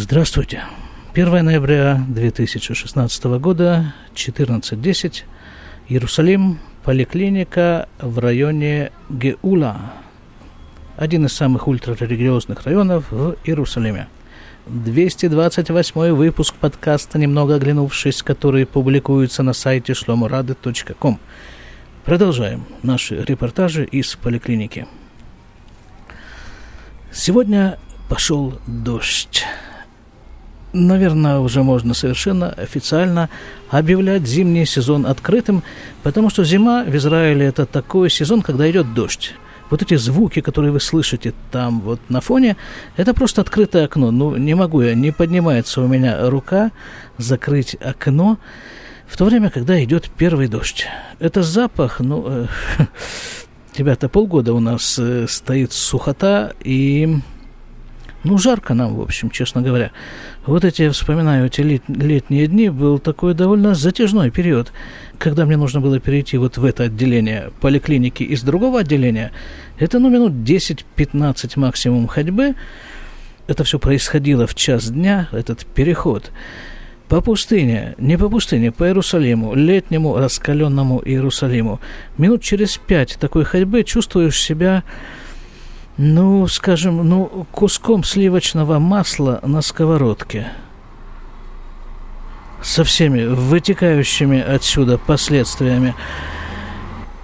Здравствуйте. 1 ноября 2016 года, 14.10, Иерусалим, поликлиника в районе Геула, один из самых ультрарелигиозных районов в Иерусалиме. 228 выпуск подкаста «Немного оглянувшись», который публикуется на сайте шломурады.ком. Продолжаем наши репортажи из поликлиники. Сегодня пошел дождь наверное, уже можно совершенно официально объявлять зимний сезон открытым, потому что зима в Израиле это такой сезон, когда идет дождь. Вот эти звуки, которые вы слышите там вот на фоне, это просто открытое окно. Ну, не могу я, не поднимается у меня рука закрыть окно в то время, когда идет первый дождь. Это запах, ну, э, ребята, полгода у нас э, стоит сухота и ну, жарко нам, в общем, честно говоря. Вот эти, я вспоминаю, эти лет, летние дни, был такой довольно затяжной период, когда мне нужно было перейти вот в это отделение поликлиники из другого отделения. Это, ну, минут 10-15 максимум ходьбы. Это все происходило в час дня, этот переход. По пустыне, не по пустыне, по Иерусалиму, летнему раскаленному Иерусалиму. Минут через пять такой ходьбы чувствуешь себя ну, скажем, ну, куском сливочного масла на сковородке. Со всеми вытекающими отсюда последствиями.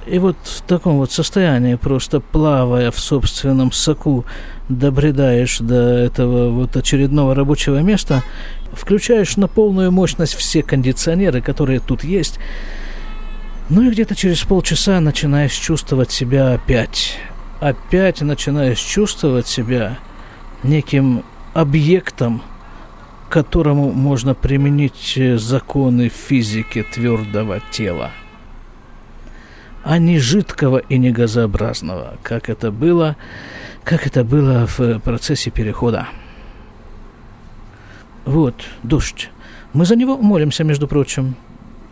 И вот в таком вот состоянии, просто плавая в собственном соку, добредаешь до этого вот очередного рабочего места, включаешь на полную мощность все кондиционеры, которые тут есть, ну и где-то через полчаса начинаешь чувствовать себя опять опять начинаешь чувствовать себя неким объектом, которому можно применить э, законы физики твердого тела, а не жидкого и не газообразного, как это было, как это было в процессе перехода. Вот, дождь. Мы за него молимся, между прочим,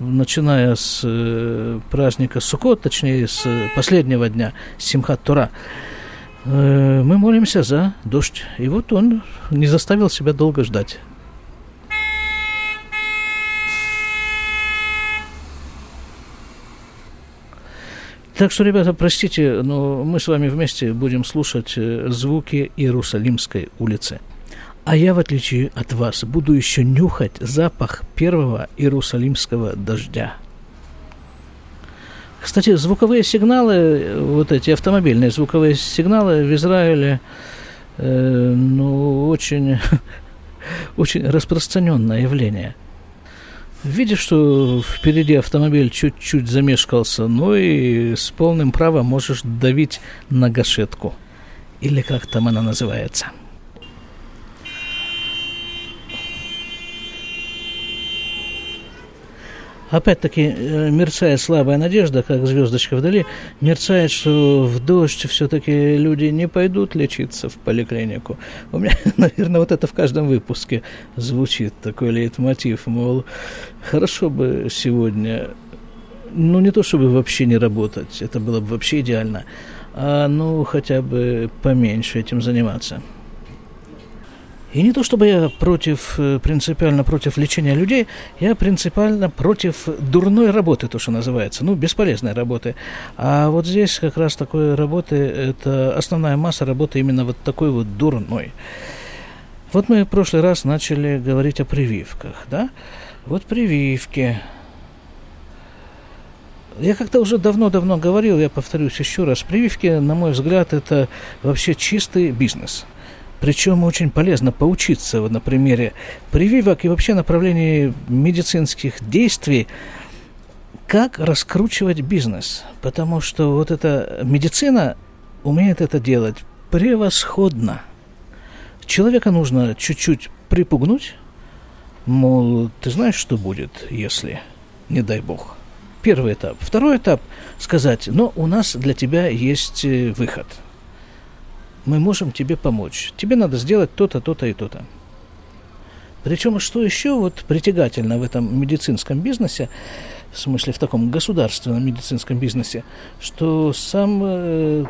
начиная с э, праздника Суккот, точнее, с последнего дня, Симхат Тура, э, мы молимся за дождь. И вот он не заставил себя долго ждать. Так что, ребята, простите, но мы с вами вместе будем слушать э, звуки Иерусалимской улицы. А я, в отличие от вас, буду еще нюхать запах первого иерусалимского дождя. Кстати, звуковые сигналы, вот эти автомобильные звуковые сигналы в Израиле, э, ну, очень, очень распространенное явление. Видишь, что впереди автомобиль чуть-чуть замешкался, ну и с полным правом можешь давить на гашетку. Или как там она называется – опять-таки, э, мерцает слабая надежда, как звездочка вдали, мерцает, что в дождь все-таки люди не пойдут лечиться в поликлинику. У меня, наверное, вот это в каждом выпуске звучит, такой лейтмотив, мол, хорошо бы сегодня, ну, не то чтобы вообще не работать, это было бы вообще идеально, а, ну, хотя бы поменьше этим заниматься. И не то чтобы я против, э, принципиально против лечения людей, я принципиально против дурной работы, то, что называется, ну, бесполезной работы. А вот здесь как раз такой работы, это основная масса работы именно вот такой вот дурной. Вот мы в прошлый раз начали говорить о прививках, да? Вот прививки. Я как-то уже давно-давно говорил, я повторюсь еще раз, прививки, на мой взгляд, это вообще чистый бизнес – причем очень полезно поучиться на примере прививок и вообще направлении медицинских действий, как раскручивать бизнес. Потому что вот эта медицина умеет это делать превосходно. Человека нужно чуть-чуть припугнуть, мол, ты знаешь, что будет, если, не дай бог. Первый этап. Второй этап – сказать, но у нас для тебя есть э, выход – мы можем тебе помочь. Тебе надо сделать то-то, то-то и то-то. Причем, что еще вот притягательно в этом медицинском бизнесе, в смысле в таком государственном медицинском бизнесе, что сам э,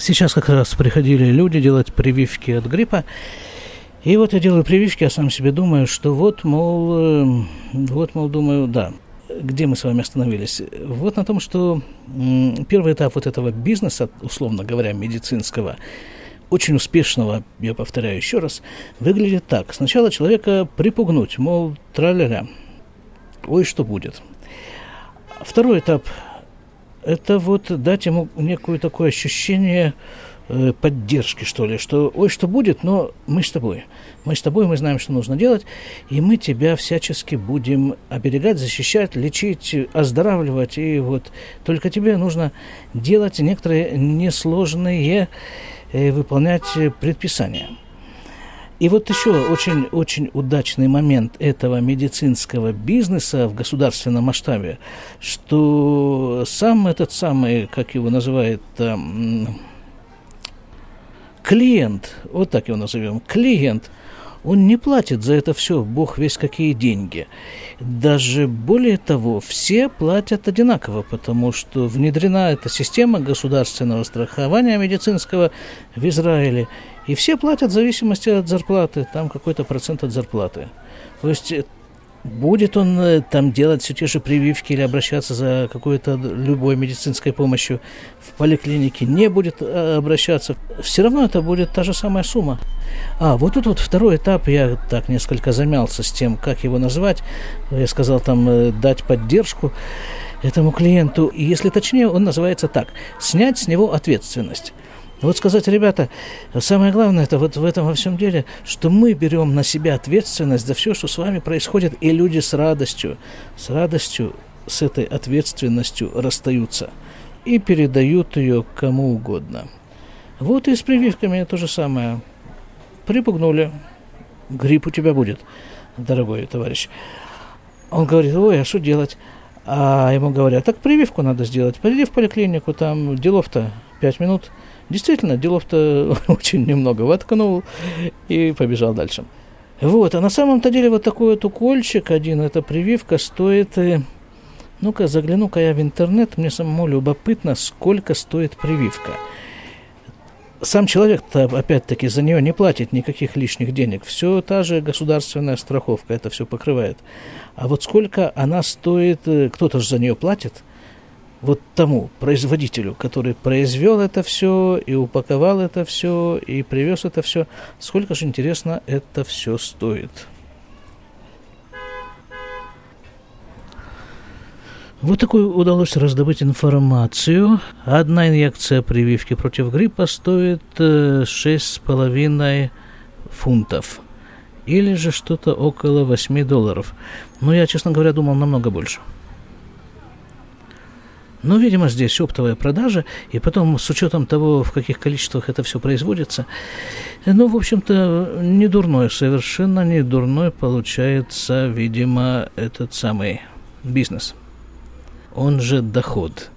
Сейчас как раз приходили люди делать прививки от гриппа. И вот я делаю прививки, я сам себе думаю, что вот, мол, э, вот, мол, думаю, да, где мы с вами остановились? Вот на том, что первый этап вот этого бизнеса, условно говоря, медицинского, очень успешного, я повторяю еще раз, выглядит так. Сначала человека припугнуть, мол, траля ой, что будет. Второй этап – это вот дать ему некое такое ощущение э, поддержки, что ли, что ой, что будет, но мы с тобой. Мы с тобой, мы знаем, что нужно делать, и мы тебя всячески будем оберегать, защищать, лечить, оздоравливать. И вот только тебе нужно делать некоторые несложные э, выполнять предписания. И вот еще очень-очень удачный момент этого медицинского бизнеса в государственном масштабе, что сам этот самый, как его называют, клиент, вот так его назовем, клиент, он не платит за это все, бог весь какие деньги. Даже более того, все платят одинаково, потому что внедрена эта система государственного страхования медицинского в Израиле. И все платят в зависимости от зарплаты, там какой-то процент от зарплаты. То есть будет он э, там делать все те же прививки или обращаться за какой-то любой медицинской помощью в поликлинике, не будет э, обращаться, все равно это будет та же самая сумма. А, вот тут вот второй этап, я так несколько замялся с тем, как его назвать. Я сказал там дать поддержку этому клиенту. И если точнее, он называется так. Снять с него ответственность. Вот сказать, ребята, самое главное это вот в этом во всем деле, что мы берем на себя ответственность за все, что с вами происходит, и люди с радостью, с радостью с этой ответственностью расстаются и передают ее кому угодно. Вот и с прививками то же самое. Припугнули, грипп у тебя будет, дорогой товарищ. Он говорит, ой, а что делать? А ему говорят, так прививку надо сделать. Приди в поликлинику, там делов-то пять минут – Действительно, делов-то очень немного воткнул и побежал дальше. Вот, а на самом-то деле вот такой вот укольчик один, эта прививка стоит... Э, ну-ка, загляну-ка я в интернет, мне самому любопытно, сколько стоит прививка. Сам человек-то, опять-таки, за нее не платит никаких лишних денег. Все та же государственная страховка это все покрывает. А вот сколько она стоит, э, кто-то же за нее платит – вот тому производителю, который произвел это все и упаковал это все и привез это все, сколько же интересно это все стоит. Вот такую удалось раздобыть информацию. Одна инъекция прививки против гриппа стоит 6,5 э, фунтов. Или же что-то около 8 долларов. Но я, честно говоря, думал намного больше. Но, видимо, здесь оптовая продажа, и потом с учетом того, в каких количествах это все производится, ну, в общем-то, не дурной, совершенно не дурной получается, видимо, этот самый бизнес. Он же доход.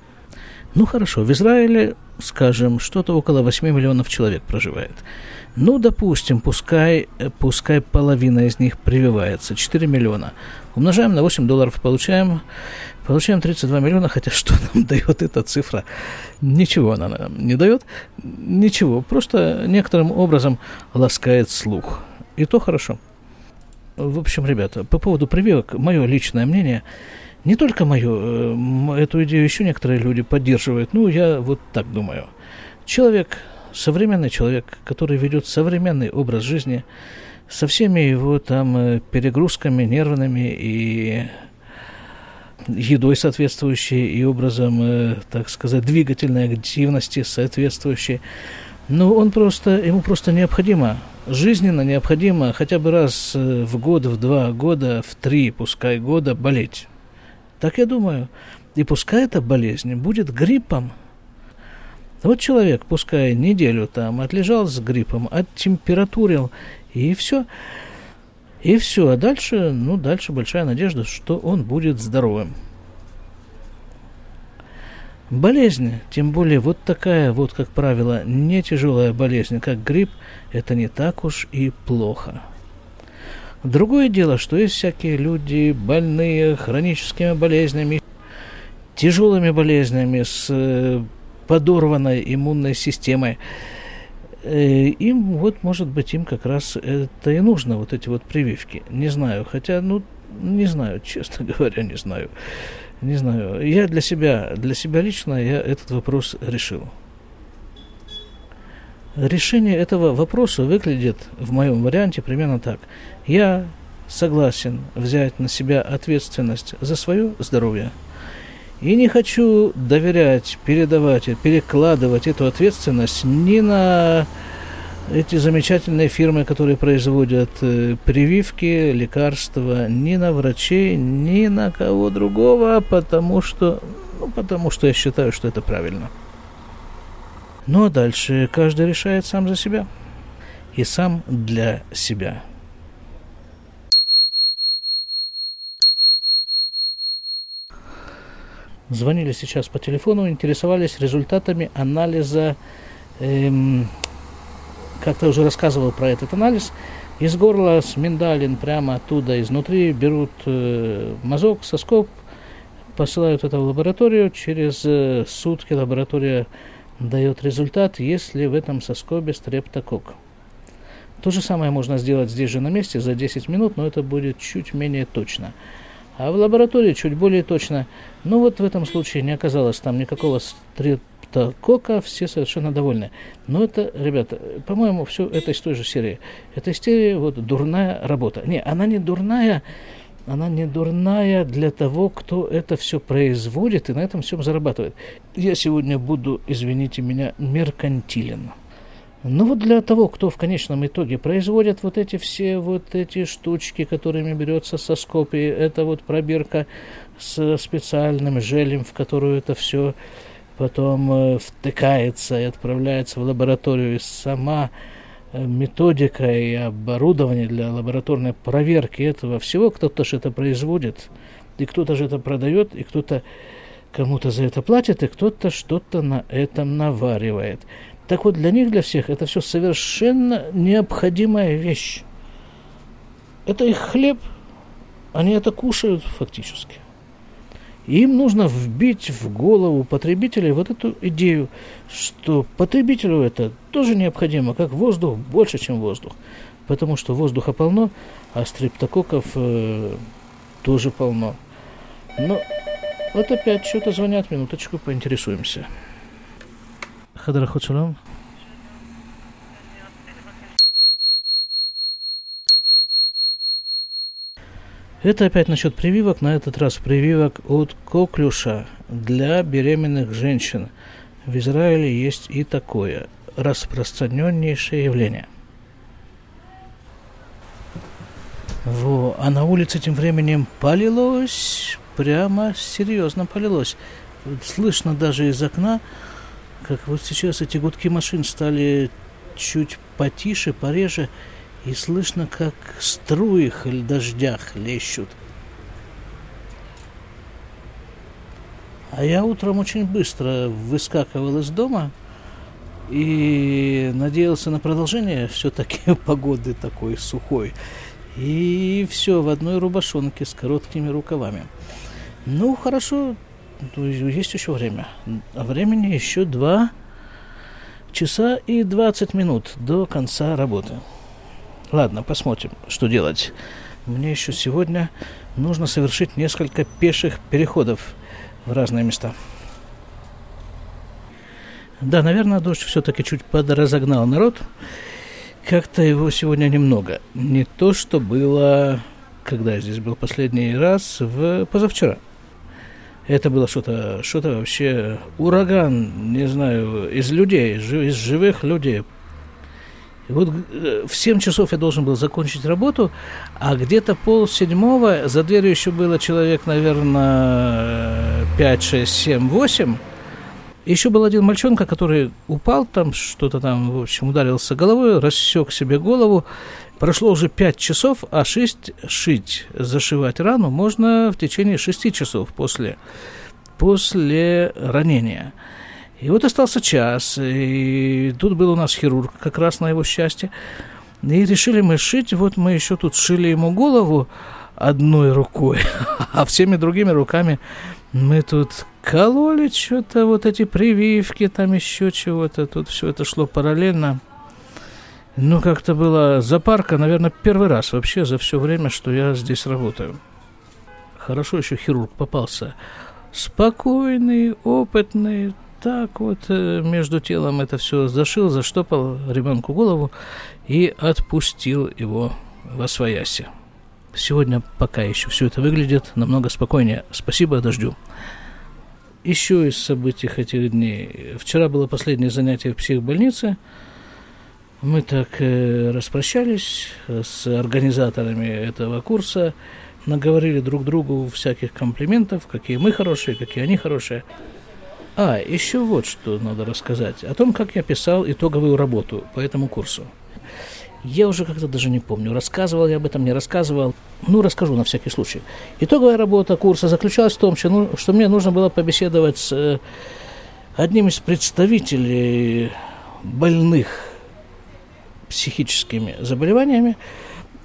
Ну, хорошо, в Израиле, скажем, что-то около 8 миллионов человек проживает. Ну, допустим, пускай, пускай половина из них прививается, 4 миллиона. Умножаем на 8 долларов, получаем Получаем 32 миллиона, хотя что нам дает эта цифра? Ничего она нам не дает, ничего, просто некоторым образом ласкает слух. И то хорошо. В общем, ребята, по поводу прививок, мое личное мнение, не только мое, э, эту идею еще некоторые люди поддерживают, ну, я вот так думаю. Человек, современный человек, который ведет современный образ жизни, со всеми его там э, перегрузками нервными и едой соответствующей и образом, э, так сказать, двигательной активности соответствующей. Но он просто, ему просто необходимо, жизненно необходимо хотя бы раз в год, в два года, в три, пускай года болеть. Так я думаю. И пускай эта болезнь будет гриппом. Вот человек, пускай неделю там отлежал с гриппом, оттемпературил, и все. И все. А дальше, ну, дальше большая надежда, что он будет здоровым. Болезнь, тем более вот такая вот, как правило, не тяжелая болезнь, как грипп, это не так уж и плохо. Другое дело, что есть всякие люди больные хроническими болезнями, тяжелыми болезнями, с э, подорванной иммунной системой. Э, им, вот, может быть, им как раз это и нужно, вот эти вот прививки. Не знаю, хотя, ну, не знаю, честно говоря, не знаю. Не знаю. Я для себя, для себя лично я этот вопрос решил. Решение этого вопроса выглядит в моем варианте примерно так. Я согласен взять на себя ответственность за свое здоровье. И не хочу доверять, передавать, перекладывать эту ответственность ни на эти замечательные фирмы, которые производят э, прививки, лекарства, ни на врачей, ни на кого другого, потому что, ну, потому что я считаю, что это правильно. Ну а дальше каждый решает сам за себя. И сам для себя. Звонили сейчас по телефону, интересовались результатами анализа, эм, как-то уже рассказывал про этот анализ, из горла с миндалин прямо оттуда, изнутри берут э, мазок, соскоб, посылают это в лабораторию, через э, сутки лаборатория дает результат, если в этом соскобе стрептокок. То же самое можно сделать здесь же на месте за 10 минут, но это будет чуть менее точно. А в лаборатории чуть более точно. Ну вот в этом случае не оказалось там никакого стрептокока, все совершенно довольны. Но это, ребята, по-моему, все это из той же серии. Это из вот дурная работа. Не, она не дурная, она не дурная для того, кто это все производит и на этом всем зарабатывает. Я сегодня буду, извините меня, меркантилен. Ну вот для того, кто в конечном итоге производит вот эти все вот эти штучки, которыми берется соскопий, это вот пробирка с специальным желем, в которую это все потом э, втыкается и отправляется в лабораторию, и сама методика и оборудование для лабораторной проверки этого всего. Кто-то же это производит, и кто-то же это продает, и кто-то кому-то за это платит, и кто-то что-то на этом наваривает. Так вот, для них, для всех, это все совершенно необходимая вещь. Это их хлеб, они это кушают фактически. Им нужно вбить в голову потребителей вот эту идею, что потребителю это тоже необходимо, как воздух, больше, чем воздух. Потому что воздуха полно, а стриптококков э, тоже полно. Но вот опять что-то звонят, минуточку, поинтересуемся. Шалом. Это опять насчет прививок, на этот раз прививок от коклюша для беременных женщин. В Израиле есть и такое распространеннейшее явление. Во. А на улице тем временем полилось, прямо серьезно полилось. Слышно даже из окна, как вот сейчас эти гудки машин стали чуть потише, пореже, и слышно, как струи дождя хлещут. А я утром очень быстро выскакивал из дома и надеялся на продолжение все-таки погоды такой сухой. И все в одной рубашонке с короткими рукавами. Ну, хорошо, есть еще время. А времени еще два часа и двадцать минут до конца работы. Ладно, посмотрим, что делать. Мне еще сегодня нужно совершить несколько пеших переходов в разные места. Да, наверное, дождь все-таки чуть подразогнал народ. Как-то его сегодня немного. Не то, что было, когда я здесь был последний раз, в позавчера. Это было что-то, что-то вообще ураган, не знаю, из людей, из живых людей и вот э, в 7 часов я должен был закончить работу, а где-то пол седьмого, за дверью еще было человек, наверное, 5, 6, 7, 8. Еще был один мальчонка, который упал там, что-то там, в общем, ударился головой, рассек себе голову. Прошло уже 5 часов, а 6 шить, зашивать рану можно в течение 6 часов после, после ранения. И вот остался час, и тут был у нас хирург как раз на его счастье. И решили мы шить, вот мы еще тут шили ему голову одной рукой, а всеми другими руками Мы тут кололи что-то, вот эти прививки, там еще чего-то, тут все это шло параллельно. Ну, как-то было запарка, наверное, первый раз вообще за все время, что я здесь работаю. Хорошо еще хирург попался. Спокойный, опытный, так вот э, между телом это все зашил, заштопал ребенку голову и отпустил его во свояси. Сегодня пока еще все это выглядит намного спокойнее. Спасибо дождю. Еще из событий этих дней. Вчера было последнее занятие в психбольнице. Мы так э, распрощались с организаторами этого курса, наговорили друг другу всяких комплиментов, какие мы хорошие, какие они хорошие. А, еще вот что надо рассказать. О том, как я писал итоговую работу по этому курсу. Я уже как-то даже не помню, рассказывал я об этом, не рассказывал. Ну, расскажу на всякий случай. Итоговая работа курса заключалась в том, что, ну, что мне нужно было побеседовать с э, одним из представителей больных психическими заболеваниями,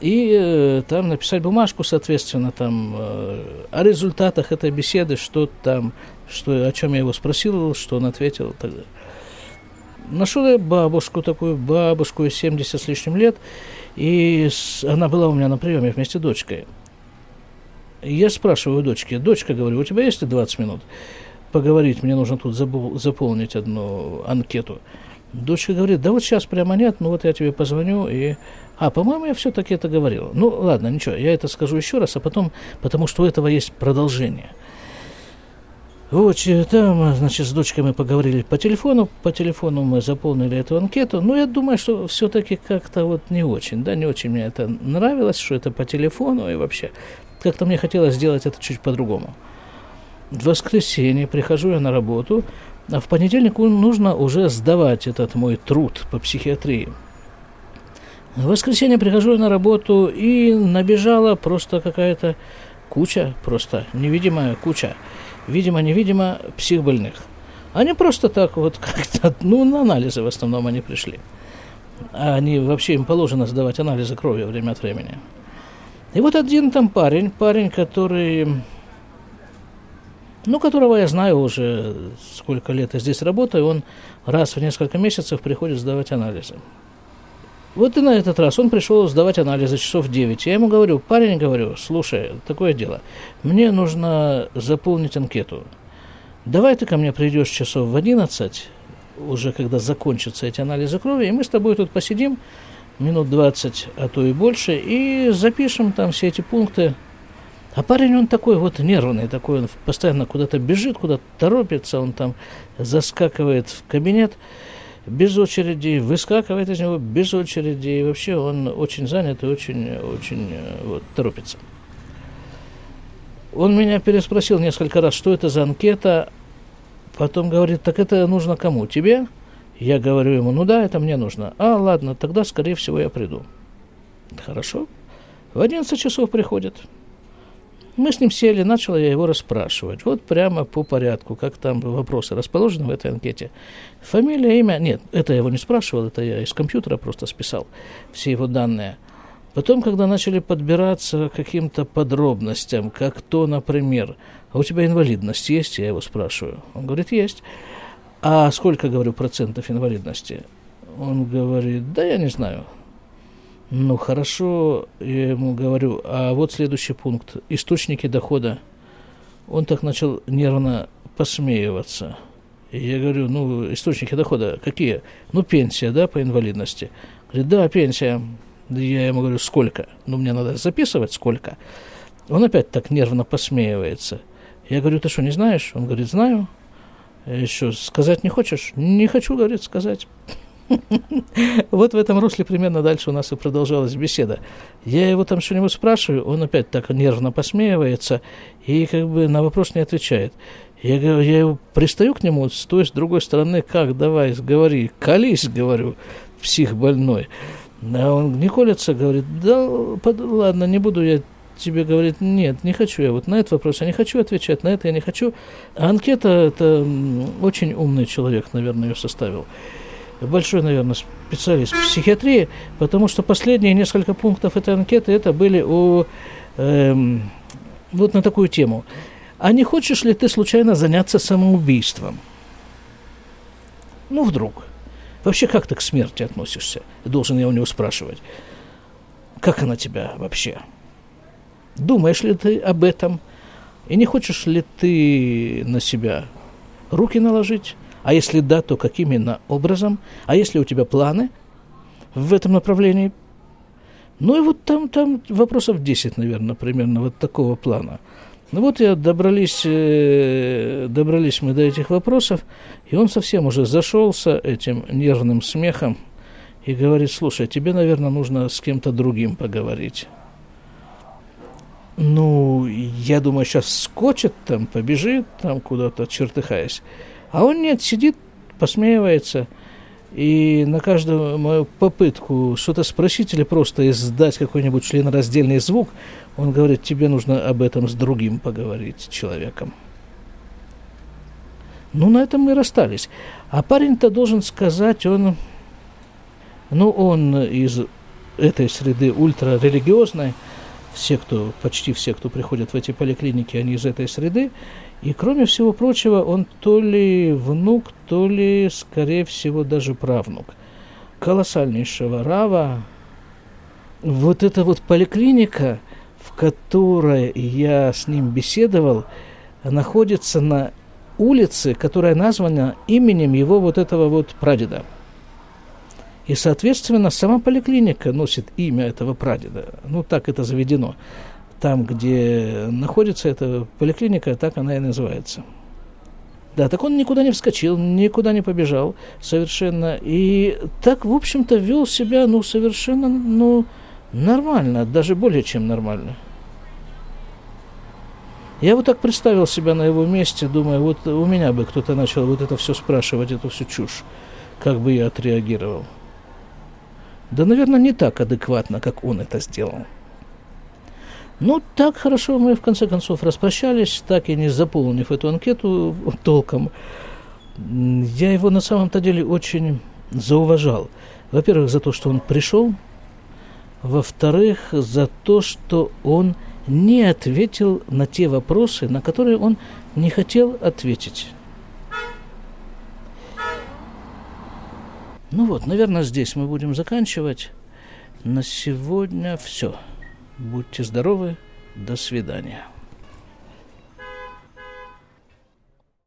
и э, там написать бумажку, соответственно, там э, о результатах этой беседы, что там, что, о чем я его спросил, что он ответил далее. Нашел я бабушку такую, бабушку 70 с лишним лет, и с, она была у меня на приеме вместе с дочкой. Я спрашиваю дочки, дочка, говорю, у тебя есть 20 минут поговорить, мне нужно тут забол, заполнить одну анкету. Дочка говорит, да вот сейчас прямо нет, ну вот я тебе позвоню и... А, по-моему, я все-таки это говорил. Ну, ладно, ничего, я это скажу еще раз, а потом, потому что у этого есть продолжение – вот, там, значит, с дочкой мы поговорили по телефону, по телефону мы заполнили эту анкету, но я думаю, что все-таки как-то вот не очень, да, не очень мне это нравилось, что это по телефону и вообще, как-то мне хотелось сделать это чуть по-другому. В воскресенье прихожу я на работу, а в понедельник нужно уже сдавать этот мой труд по психиатрии. В воскресенье прихожу я на работу, и набежала просто какая-то куча, просто невидимая куча – видимо-невидимо, психбольных. Они просто так вот как-то, ну, на анализы в основном они пришли. Они вообще им положено сдавать анализы крови время от времени. И вот один там парень, парень, который, ну, которого я знаю уже сколько лет я здесь работаю, он раз в несколько месяцев приходит сдавать анализы. Вот и на этот раз он пришел сдавать анализы часов 9. Я ему говорю, парень, говорю, слушай, такое дело, мне нужно заполнить анкету. Давай ты ко мне придешь часов в 11, уже когда закончатся эти анализы крови, и мы с тобой тут посидим минут 20, а то и больше, и запишем там все эти пункты. А парень, он такой вот нервный, такой, он постоянно куда-то бежит, куда-то торопится, он там заскакивает в кабинет без очереди, выскакивает из него без очереди, и вообще он очень занят и очень, очень э, вот, торопится. Он меня переспросил несколько раз, что это за анкета, потом говорит, так это нужно кому, тебе? Я говорю ему, ну да, это мне нужно. А, ладно, тогда, скорее всего, я приду. Хорошо. В 11 часов приходит. Мы с ним сели, начал я его расспрашивать. Вот прямо по порядку, как там вопросы расположены в этой анкете. Фамилия, имя, нет, это я его не спрашивал, это я из компьютера просто списал все его данные. Потом, когда начали подбираться к каким-то подробностям, как то, например, а у тебя инвалидность есть, я его спрашиваю. Он говорит, есть. А сколько, говорю, процентов инвалидности? Он говорит, да я не знаю, ну хорошо, я ему говорю, а вот следующий пункт. Источники дохода. Он так начал нервно посмеиваться. И я говорю, ну, источники дохода какие? Ну, пенсия, да, по инвалидности. Говорит, да, пенсия. Я ему говорю, сколько? Ну, мне надо записывать, сколько. Он опять так нервно посмеивается. Я говорю, ты что, не знаешь? Он говорит, знаю. Еще сказать не хочешь? Не хочу, говорит, сказать. Вот в этом русле примерно дальше у нас и продолжалась беседа. Я его там что-нибудь спрашиваю, он опять так нервно посмеивается и как бы на вопрос не отвечает. Я, я пристаю к нему с той, с другой стороны, как, давай, говори, колись, говорю, псих больной. А он не колется, говорит, да ладно, не буду я тебе говорить, нет, не хочу я вот на этот вопрос, я не хочу отвечать, на это я не хочу. Анкета, это очень умный человек, наверное, ее составил большой, наверное, специалист в психиатрии, потому что последние несколько пунктов этой анкеты это были у, эм, вот на такую тему. а не хочешь ли ты случайно заняться самоубийством? Ну, вдруг. Вообще, как ты к смерти относишься? Должен я у него спрашивать. Как она тебя вообще? Думаешь ли ты об этом? И не хочешь ли ты на себя руки наложить? А если да, то каким именно образом? А если у тебя планы в этом направлении? Ну и вот там, там вопросов 10, наверное, примерно вот такого плана. Ну вот я добрались, э, добрались мы до этих вопросов, и он совсем уже зашелся этим нервным смехом и говорит, слушай, тебе, наверное, нужно с кем-то другим поговорить. Ну, я думаю, сейчас скочит там, побежит там куда-то, чертыхаясь. А он нет, сидит, посмеивается, и на каждую мою попытку что-то спросить или просто издать какой-нибудь членораздельный звук, он говорит, тебе нужно об этом с другим поговорить человеком. Ну, на этом мы расстались. А парень-то должен сказать, он, ну, он из этой среды ультрарелигиозной, все, кто, почти все, кто приходят в эти поликлиники, они из этой среды. И, кроме всего прочего, он то ли внук, то ли, скорее всего, даже правнук колоссальнейшего Рава. Вот эта вот поликлиника, в которой я с ним беседовал, находится на улице, которая названа именем его вот этого вот прадеда – и, соответственно, сама поликлиника носит имя этого прадеда. Ну, так это заведено. Там, где находится эта поликлиника, так она и называется. Да, так он никуда не вскочил, никуда не побежал совершенно. И так, в общем-то, вел себя, ну, совершенно, ну, нормально, даже более чем нормально. Я вот так представил себя на его месте, думаю, вот у меня бы кто-то начал вот это все спрашивать, эту всю чушь, как бы я отреагировал. Да, наверное, не так адекватно, как он это сделал. Ну, так хорошо мы в конце концов распрощались, так и не заполнив эту анкету толком. Я его на самом-то деле очень зауважал. Во-первых, за то, что он пришел. Во-вторых, за то, что он не ответил на те вопросы, на которые он не хотел ответить. Ну вот, наверное, здесь мы будем заканчивать. На сегодня все. Будьте здоровы. До свидания.